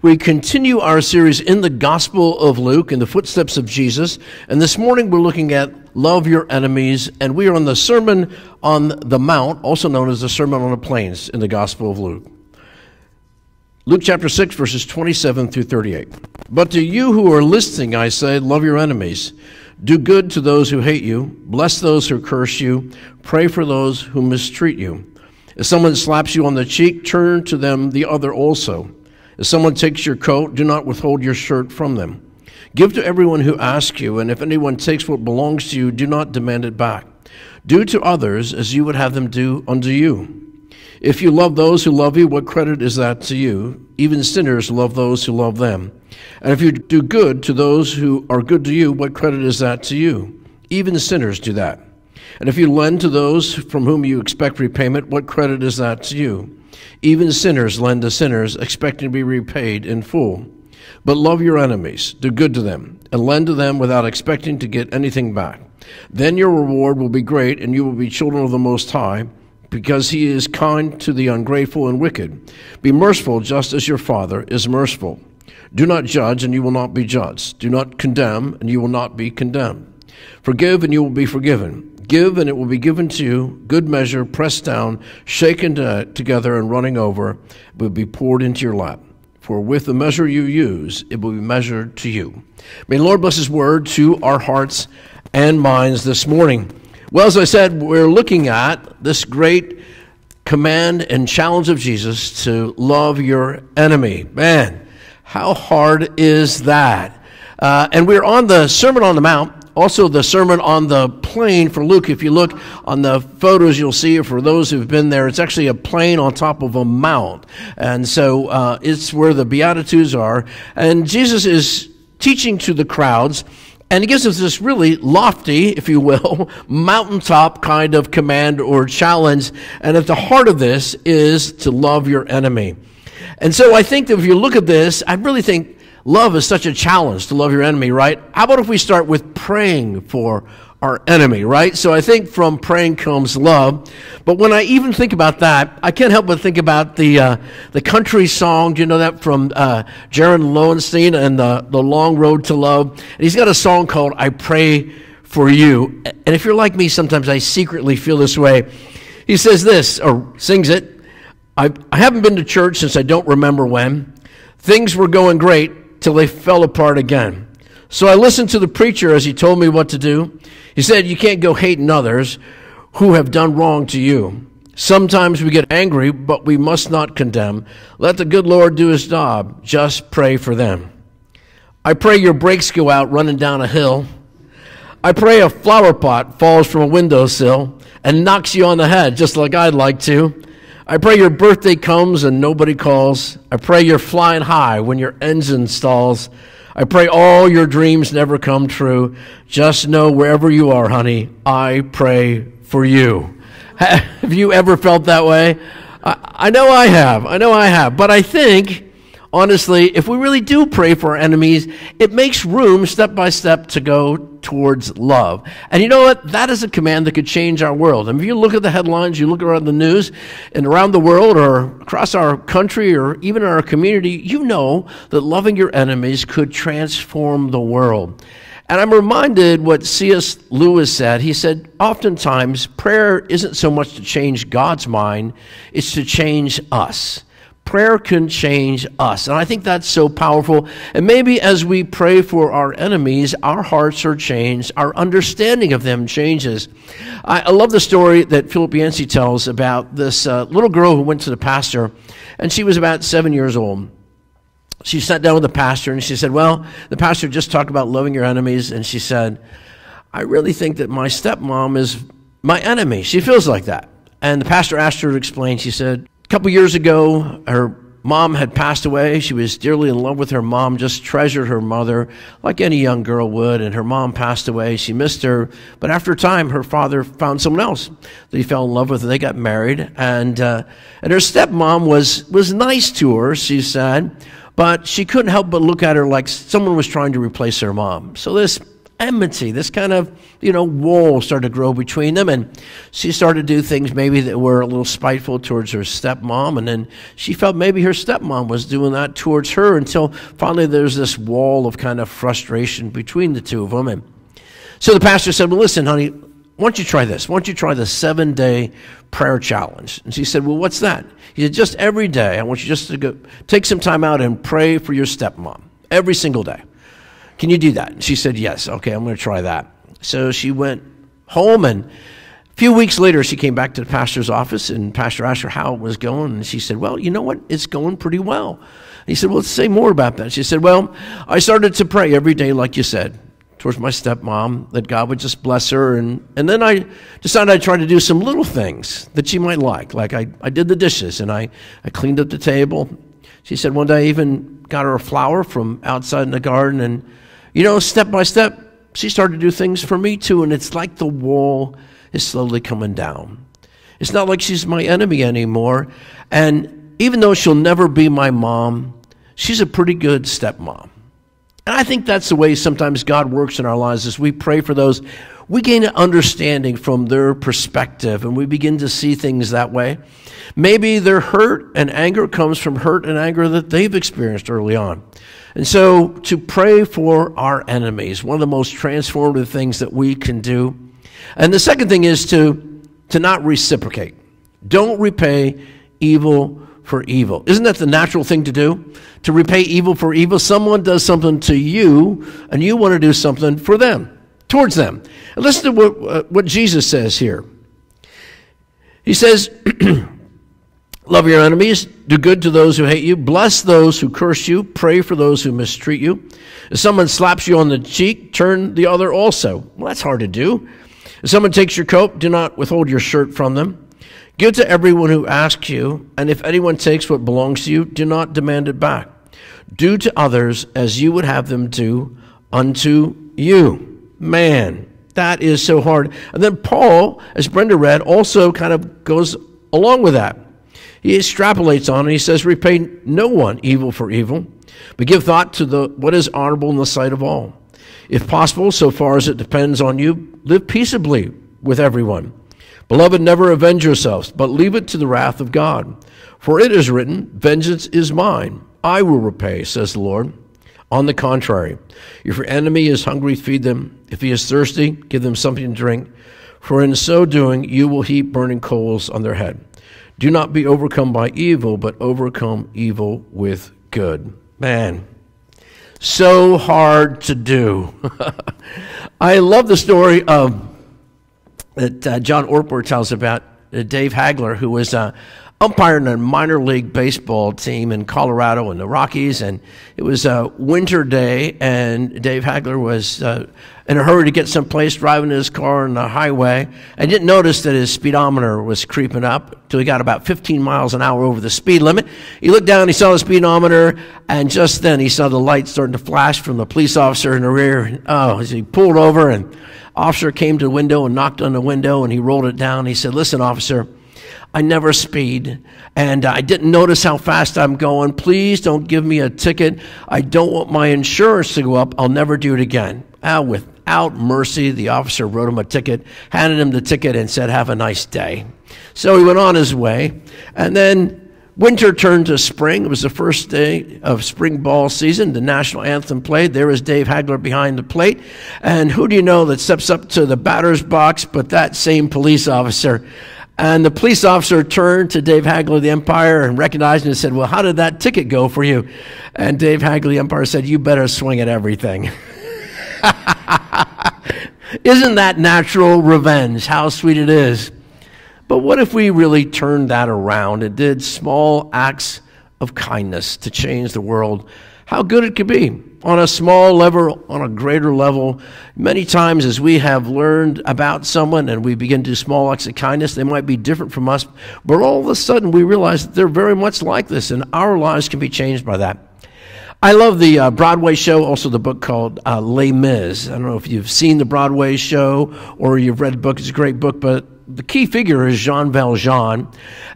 We continue our series in the Gospel of Luke in the footsteps of Jesus. And this morning we're looking at Love Your Enemies. And we are on the Sermon on the Mount, also known as the Sermon on the Plains in the Gospel of Luke. Luke chapter 6, verses 27 through 38. But to you who are listening, I say, love your enemies. Do good to those who hate you. Bless those who curse you. Pray for those who mistreat you. If someone slaps you on the cheek, turn to them the other also. If someone takes your coat, do not withhold your shirt from them. Give to everyone who asks you, and if anyone takes what belongs to you, do not demand it back. Do to others as you would have them do unto you. If you love those who love you, what credit is that to you? Even sinners love those who love them. And if you do good to those who are good to you, what credit is that to you? Even sinners do that. And if you lend to those from whom you expect repayment, what credit is that to you? Even sinners lend to sinners, expecting to be repaid in full. But love your enemies, do good to them, and lend to them without expecting to get anything back. Then your reward will be great, and you will be children of the Most High, because he is kind to the ungrateful and wicked. Be merciful just as your Father is merciful. Do not judge, and you will not be judged. Do not condemn, and you will not be condemned. Forgive, and you will be forgiven. Give, and it will be given to you. Good measure, pressed down, shaken to, together, and running over, will be poured into your lap. For with the measure you use, it will be measured to you. May the Lord bless His word to our hearts and minds this morning. Well, as I said, we're looking at this great command and challenge of Jesus to love your enemy. Man, how hard is that? Uh, and we're on the Sermon on the Mount, also, the Sermon on the Plain for Luke, if you look on the photos, you'll see, for those who've been there, it's actually a plain on top of a mount. And so uh, it's where the Beatitudes are. And Jesus is teaching to the crowds. And he gives us this really lofty, if you will, mountaintop kind of command or challenge. And at the heart of this is to love your enemy. And so I think that if you look at this, I really think love is such a challenge to love your enemy, right? How about if we start with praying for our enemy, right? So I think from praying comes love. But when I even think about that, I can't help but think about the uh, the country song. Do you know that from uh, Jaron Lowenstein and the the Long Road to Love? And he's got a song called "I Pray for You." And if you're like me, sometimes I secretly feel this way. He says this or sings it. I, I haven't been to church since I don't remember when. Things were going great till they fell apart again. So I listened to the preacher as he told me what to do. He said, You can't go hating others who have done wrong to you. Sometimes we get angry, but we must not condemn. Let the good Lord do his job. Just pray for them. I pray your brakes go out running down a hill. I pray a flower pot falls from a windowsill and knocks you on the head, just like I'd like to. I pray your birthday comes and nobody calls. I pray you're flying high when your engine stalls. I pray all your dreams never come true. Just know wherever you are, honey, I pray for you. Have you ever felt that way? I, I know I have. I know I have. But I think honestly, if we really do pray for our enemies, it makes room step by step to go towards love. And you know what? That is a command that could change our world. And if you look at the headlines, you look around the news and around the world or across our country or even in our community, you know that loving your enemies could transform the world. And I'm reminded what C.S. Lewis said. He said, oftentimes prayer isn't so much to change God's mind, it's to change us. Prayer can change us. And I think that's so powerful. And maybe as we pray for our enemies, our hearts are changed, our understanding of them changes. I, I love the story that Philip Yancey tells about this uh, little girl who went to the pastor, and she was about seven years old. She sat down with the pastor and she said, Well, the pastor just talked about loving your enemies. And she said, I really think that my stepmom is my enemy. She feels like that. And the pastor asked her to explain. She said, a couple years ago, her mom had passed away. She was dearly in love with her mom, just treasured her mother like any young girl would. And her mom passed away. She missed her. But after a time, her father found someone else that he fell in love with, and they got married. And, uh, and her stepmom was, was nice to her, she said, but she couldn't help but look at her like someone was trying to replace her mom. So this enmity, this kind of, you know, wall started to grow between them. And she started to do things maybe that were a little spiteful towards her stepmom. And then she felt maybe her stepmom was doing that towards her until finally there's this wall of kind of frustration between the two of them. And so the pastor said, Well, listen, honey, why don't you try this? Why don't you try the seven day prayer challenge? And she said, Well, what's that? He said, Just every day, I want you just to go take some time out and pray for your stepmom every single day. Can you do that? And she said, Yes. Okay, I'm going to try that. So she went home, and a few weeks later, she came back to the pastor's office, and Pastor asked her how it was going. And she said, Well, you know what? It's going pretty well. He said, Well, let's say more about that. She said, Well, I started to pray every day, like you said, towards my stepmom, that God would just bless her. And, and then I decided I'd try to do some little things that she might like. Like I, I did the dishes, and I, I cleaned up the table. She said one day I even got her a flower from outside in the garden, and you know, step by step, she started to do things for me too, and it's like the wall is slowly coming down. It's not like she's my enemy anymore. And even though she'll never be my mom, she's a pretty good stepmom. And I think that's the way sometimes God works in our lives as we pray for those. We gain an understanding from their perspective and we begin to see things that way. Maybe their hurt and anger comes from hurt and anger that they've experienced early on. And so to pray for our enemies, one of the most transformative things that we can do. And the second thing is to, to not reciprocate. Don't repay evil for evil. Isn't that the natural thing to do? To repay evil for evil? Someone does something to you, and you want to do something for them, towards them. And listen to what, uh, what Jesus says here. He says, Love your enemies, do good to those who hate you, bless those who curse you, pray for those who mistreat you. If someone slaps you on the cheek, turn the other also. Well, that's hard to do. If someone takes your coat, do not withhold your shirt from them. Give to everyone who asks you, and if anyone takes what belongs to you, do not demand it back. Do to others as you would have them do unto you. Man, that is so hard. And then Paul, as Brenda read, also kind of goes along with that. He extrapolates on it. He says, Repay no one evil for evil, but give thought to the, what is honorable in the sight of all. If possible, so far as it depends on you, live peaceably with everyone. Beloved, never avenge yourselves, but leave it to the wrath of God. For it is written, Vengeance is mine, I will repay, says the Lord. On the contrary, if your enemy is hungry, feed them. If he is thirsty, give them something to drink. For in so doing, you will heap burning coals on their head. Do not be overcome by evil, but overcome evil with good. Man, so hard to do. I love the story of that uh, John Ortberg tells about uh, Dave Hagler, who was uh, umpiring a minor league baseball team in Colorado in the Rockies, and it was a winter day, and Dave Hagler was uh, in a hurry to get someplace, driving his car on the highway, and didn't notice that his speedometer was creeping up till he got about 15 miles an hour over the speed limit. He looked down, he saw the speedometer, and just then he saw the light starting to flash from the police officer in the rear. Oh, he pulled over, and officer came to the window and knocked on the window, and he rolled it down. He said, "Listen, officer." I never speed, and I didn't notice how fast I'm going. Please don't give me a ticket. I don't want my insurance to go up. I'll never do it again. Ah, without mercy, the officer wrote him a ticket, handed him the ticket, and said, Have a nice day. So he went on his way, and then winter turned to spring. It was the first day of spring ball season. The national anthem played. There was Dave Hagler behind the plate. And who do you know that steps up to the batter's box but that same police officer? And the police officer turned to Dave Hagler, the umpire, and recognized him and said, Well, how did that ticket go for you? And Dave Hagler, the umpire, said, You better swing at everything. Isn't that natural revenge? How sweet it is. But what if we really turned that around and did small acts of kindness to change the world? How good it could be on a small level, on a greater level. Many times, as we have learned about someone and we begin to do small acts of kindness, they might be different from us, but all of a sudden we realize that they're very much like this, and our lives can be changed by that. I love the uh, Broadway show, also the book called uh, Les Mis. I don't know if you've seen the Broadway show or you've read the book. It's a great book, but the key figure is Jean Valjean.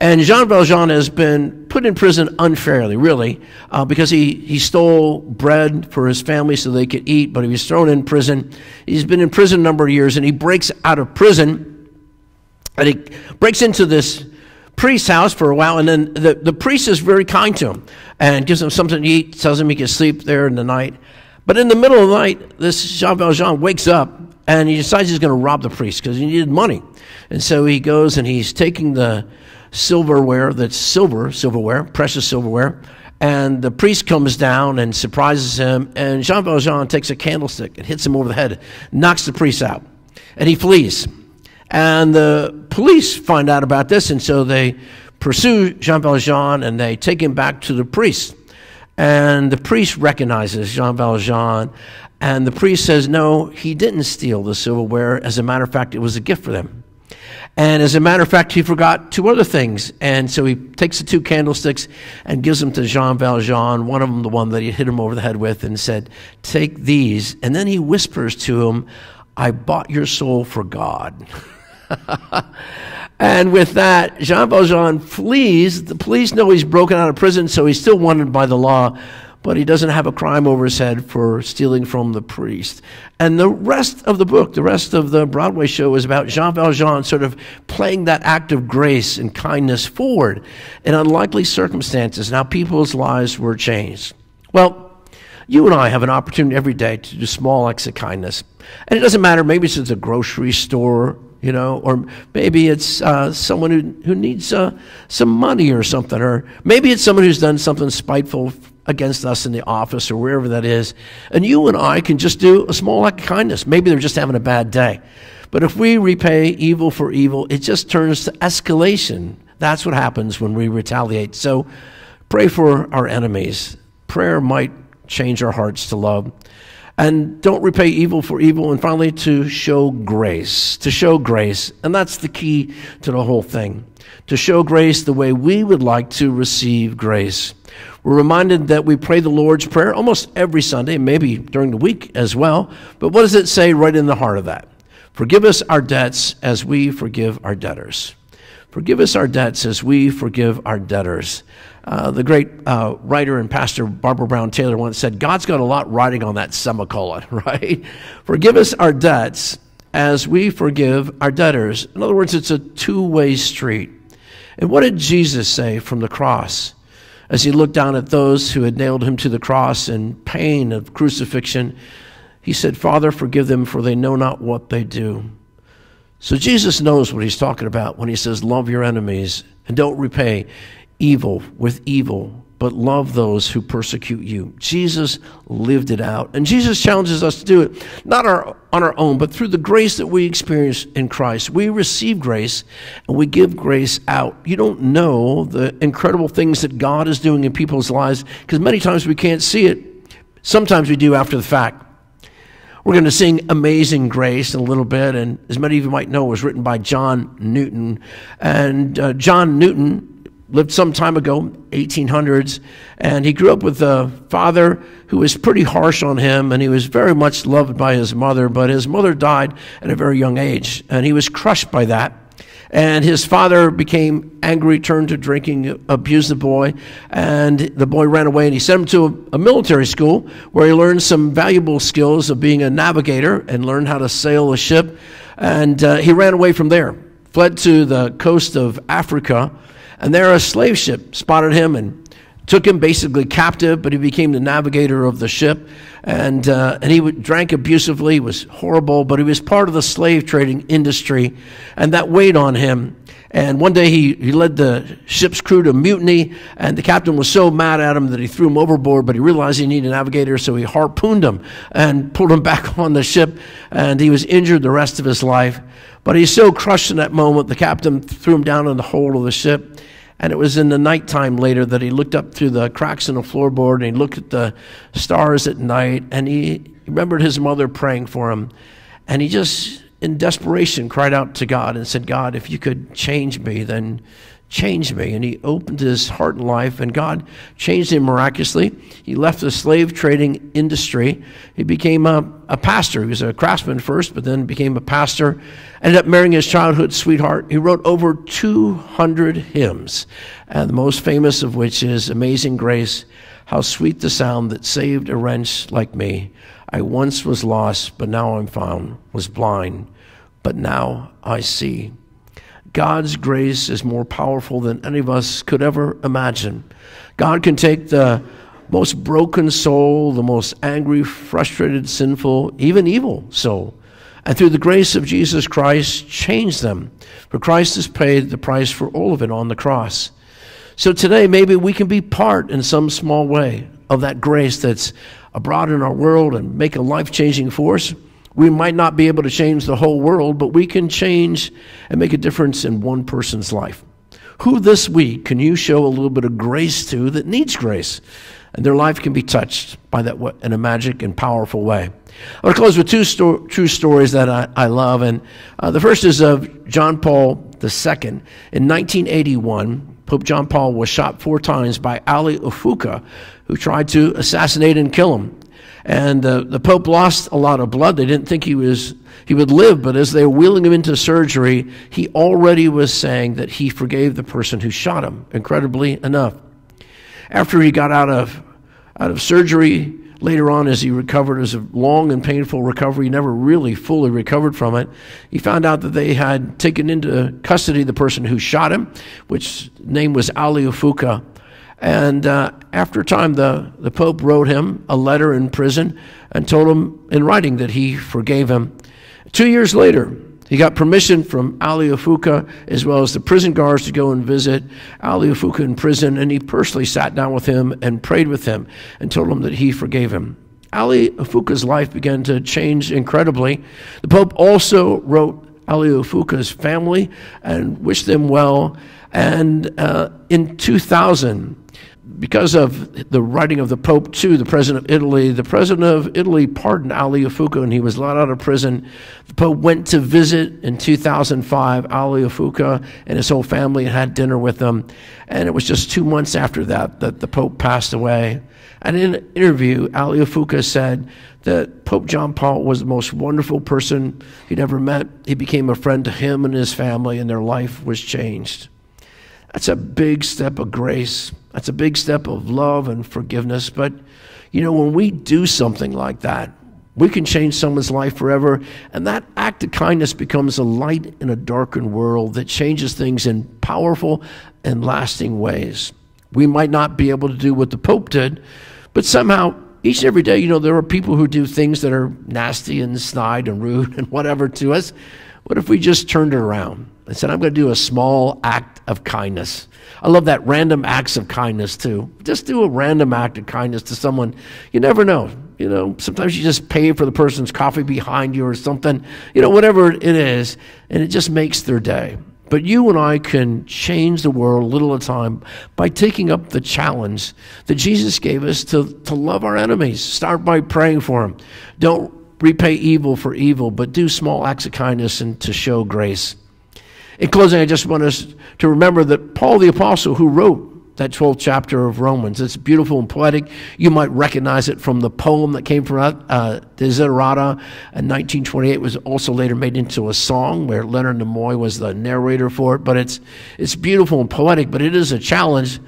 And Jean Valjean has been put in prison unfairly, really, uh, because he, he stole bread for his family so they could eat, but he was thrown in prison. He's been in prison a number of years, and he breaks out of prison, and he breaks into this priest's house for a while, and then the, the priest is very kind to him and gives him something to eat, tells him he can sleep there in the night. But in the middle of the night, this Jean Valjean wakes up and he decides he's going to rob the priest because he needed money. And so he goes and he's taking the silverware that's silver, silverware, precious silverware. And the priest comes down and surprises him. And Jean Valjean takes a candlestick and hits him over the head, knocks the priest out. And he flees. And the police find out about this. And so they pursue Jean Valjean and they take him back to the priest. And the priest recognizes Jean Valjean and the priest says, no, he didn't steal the silverware. As a matter of fact, it was a gift for them. And as a matter of fact, he forgot two other things. And so he takes the two candlesticks and gives them to Jean Valjean, one of them the one that he hit him over the head with, and said, Take these. And then he whispers to him, I bought your soul for God. and with that, Jean Valjean flees. The police know he's broken out of prison, so he's still wanted by the law but he doesn't have a crime over his head for stealing from the priest. And the rest of the book, the rest of the Broadway show is about Jean Valjean sort of playing that act of grace and kindness forward in unlikely circumstances. Now people's lives were changed. Well, you and I have an opportunity every day to do small acts of kindness. And it doesn't matter, maybe it's at a grocery store, you know, or maybe it's uh, someone who, who needs uh, some money or something, or maybe it's someone who's done something spiteful against us in the office or wherever that is. And you and I can just do a small act of kindness. Maybe they're just having a bad day. But if we repay evil for evil, it just turns to escalation. That's what happens when we retaliate. So pray for our enemies. Prayer might change our hearts to love. And don't repay evil for evil. And finally, to show grace. To show grace. And that's the key to the whole thing. To show grace the way we would like to receive grace. We're reminded that we pray the Lord's Prayer almost every Sunday, maybe during the week as well. But what does it say right in the heart of that? Forgive us our debts as we forgive our debtors. Forgive us our debts as we forgive our debtors. Uh, the great uh, writer and pastor Barbara Brown Taylor once said, God's got a lot riding on that semicolon, right? Forgive us our debts as we forgive our debtors. In other words, it's a two way street. And what did Jesus say from the cross? As he looked down at those who had nailed him to the cross in pain of crucifixion, he said, Father, forgive them, for they know not what they do. So Jesus knows what he's talking about when he says, Love your enemies and don't repay evil with evil but love those who persecute you. Jesus lived it out. And Jesus challenges us to do it, not our, on our own, but through the grace that we experience in Christ. We receive grace and we give grace out. You don't know the incredible things that God is doing in people's lives because many times we can't see it. Sometimes we do after the fact. We're going to sing Amazing Grace in a little bit, and as many of you might know, it was written by John Newton. And uh, John Newton lived some time ago, 1800s, and he grew up with a father who was pretty harsh on him, and he was very much loved by his mother, but his mother died at a very young age, and he was crushed by that. And his father became angry, turned to drinking, abused the boy, and the boy ran away. And he sent him to a, a military school where he learned some valuable skills of being a navigator and learned how to sail a ship. And uh, he ran away from there, fled to the coast of Africa, and there a slave ship spotted him and took him basically captive, but he became the navigator of the ship. And, uh, and he drank abusively, was horrible, but he was part of the slave trading industry, and that weighed on him. And one day he, he led the ship's crew to mutiny, and the captain was so mad at him that he threw him overboard, but he realized he needed a navigator, so he harpooned him and pulled him back on the ship, and he was injured the rest of his life. But he's so crushed in that moment, the captain threw him down in the hold of the ship. And it was in the nighttime later that he looked up through the cracks in the floorboard and he looked at the stars at night and he remembered his mother praying for him. And he just, in desperation, cried out to God and said, God, if you could change me, then changed me. And he opened his heart and life, and God changed him miraculously. He left the slave trading industry. He became a, a pastor. He was a craftsman first, but then became a pastor. Ended up marrying his childhood sweetheart. He wrote over 200 hymns, and the most famous of which is Amazing Grace. How sweet the sound that saved a wretch like me. I once was lost, but now I'm found, was blind, but now I see. God's grace is more powerful than any of us could ever imagine. God can take the most broken soul, the most angry, frustrated, sinful, even evil soul, and through the grace of Jesus Christ, change them. For Christ has paid the price for all of it on the cross. So today, maybe we can be part in some small way of that grace that's abroad in our world and make a life changing force. We might not be able to change the whole world, but we can change and make a difference in one person's life. Who this week can you show a little bit of grace to that needs grace? And their life can be touched by that in a magic and powerful way. I want to close with two sto- stories that I, I love. And uh, the first is of John Paul II. In 1981, Pope John Paul was shot four times by Ali Ufukua, who tried to assassinate and kill him. And uh, the Pope lost a lot of blood. They didn't think he was he would live, but as they were wheeling him into surgery, he already was saying that he forgave the person who shot him. Incredibly enough, after he got out of out of surgery, later on as he recovered, as a long and painful recovery. He never really fully recovered from it. He found out that they had taken into custody the person who shot him, which name was Ali Ufukua. And uh, after a time, the, the Pope wrote him a letter in prison and told him in writing that he forgave him. Two years later, he got permission from Ali Ufukua as well as the prison guards to go and visit Ali Ufukua in prison, and he personally sat down with him and prayed with him and told him that he forgave him. Ali Ufukua's life began to change incredibly. The Pope also wrote Ali Ufukua's family and wished them well. And uh, in 2000, because of the writing of the Pope to the President of Italy, the President of Italy pardoned Ali Ufukua and he was let out of prison. The Pope went to visit in 2005 Ali Ufukua and his whole family and had dinner with them. And it was just two months after that that the Pope passed away. And in an interview, Ali Ufukua said that Pope John Paul was the most wonderful person he'd ever met. He became a friend to him and his family, and their life was changed. That's a big step of grace. That's a big step of love and forgiveness. But, you know, when we do something like that, we can change someone's life forever. And that act of kindness becomes a light in a darkened world that changes things in powerful and lasting ways. We might not be able to do what the Pope did, but somehow, each and every day, you know, there are people who do things that are nasty and snide and rude and whatever to us. What if we just turned it around and said, I'm going to do a small act of kindness? I love that random acts of kindness too. Just do a random act of kindness to someone. You never know. You know, sometimes you just pay for the person's coffee behind you or something, you know, whatever it is, and it just makes their day. But you and I can change the world a little at a time by taking up the challenge that Jesus gave us to, to love our enemies. Start by praying for them. Don't repay evil for evil, but do small acts of kindness and to show grace. In closing, I just want us to remember that Paul the Apostle, who wrote that 12th chapter of Romans, it's beautiful and poetic. You might recognize it from the poem that came from uh, Desiderata in 1928. It was also later made into a song where Leonard Nimoy was the narrator for it. But it's, it's beautiful and poetic, but it is a challenge.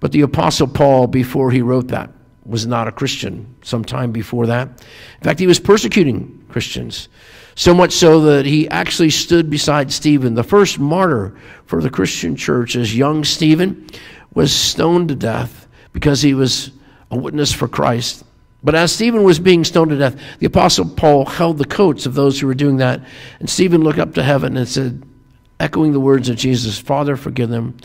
But the Apostle Paul, before he wrote that, was not a Christian sometime before that. In fact, he was persecuting Christians. So much so that he actually stood beside Stephen, the first martyr for the Christian church, as young Stephen was stoned to death because he was a witness for Christ. But as Stephen was being stoned to death, the Apostle Paul held the coats of those who were doing that. And Stephen looked up to heaven and said, echoing the words of Jesus, Father, forgive them,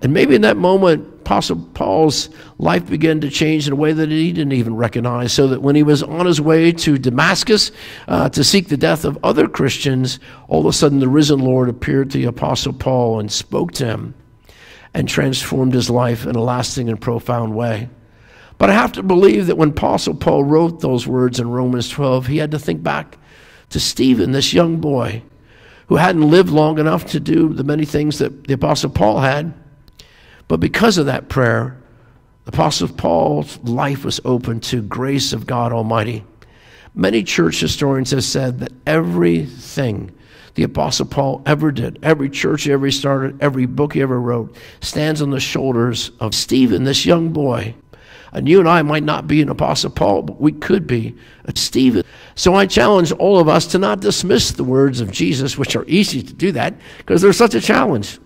and maybe in that moment, Apostle Paul's life began to change in a way that he didn't even recognize. So that when he was on his way to Damascus uh, to seek the death of other Christians, all of a sudden the risen Lord appeared to the Apostle Paul and spoke to him and transformed his life in a lasting and profound way. But I have to believe that when Apostle Paul wrote those words in Romans 12, he had to think back to Stephen, this young boy who hadn't lived long enough to do the many things that the Apostle Paul had. But because of that prayer, the Apostle Paul's life was open to grace of God Almighty. Many church historians have said that everything the Apostle Paul ever did, every church he ever started, every book he ever wrote, stands on the shoulders of Stephen, this young boy. And you and I might not be an Apostle Paul, but we could be a Stephen. So I challenge all of us to not dismiss the words of Jesus, which are easy to do that because they're such a challenge.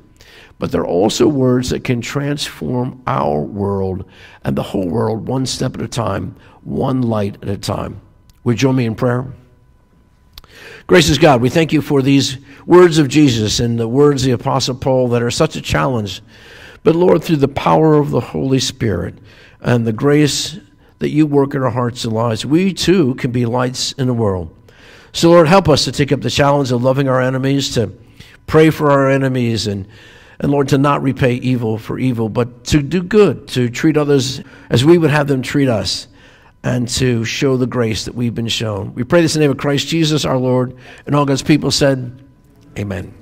But they're also words that can transform our world and the whole world one step at a time, one light at a time. Would you join me in prayer? Gracious God, we thank you for these words of Jesus and the words of the Apostle Paul that are such a challenge. But Lord, through the power of the Holy Spirit and the grace that you work in our hearts and lives, we too can be lights in the world. So, Lord, help us to take up the challenge of loving our enemies, to pray for our enemies, and, and Lord, to not repay evil for evil, but to do good, to treat others as we would have them treat us and to show the grace that we've been shown. We pray this in the name of Christ Jesus our Lord. And all God's people said, Amen.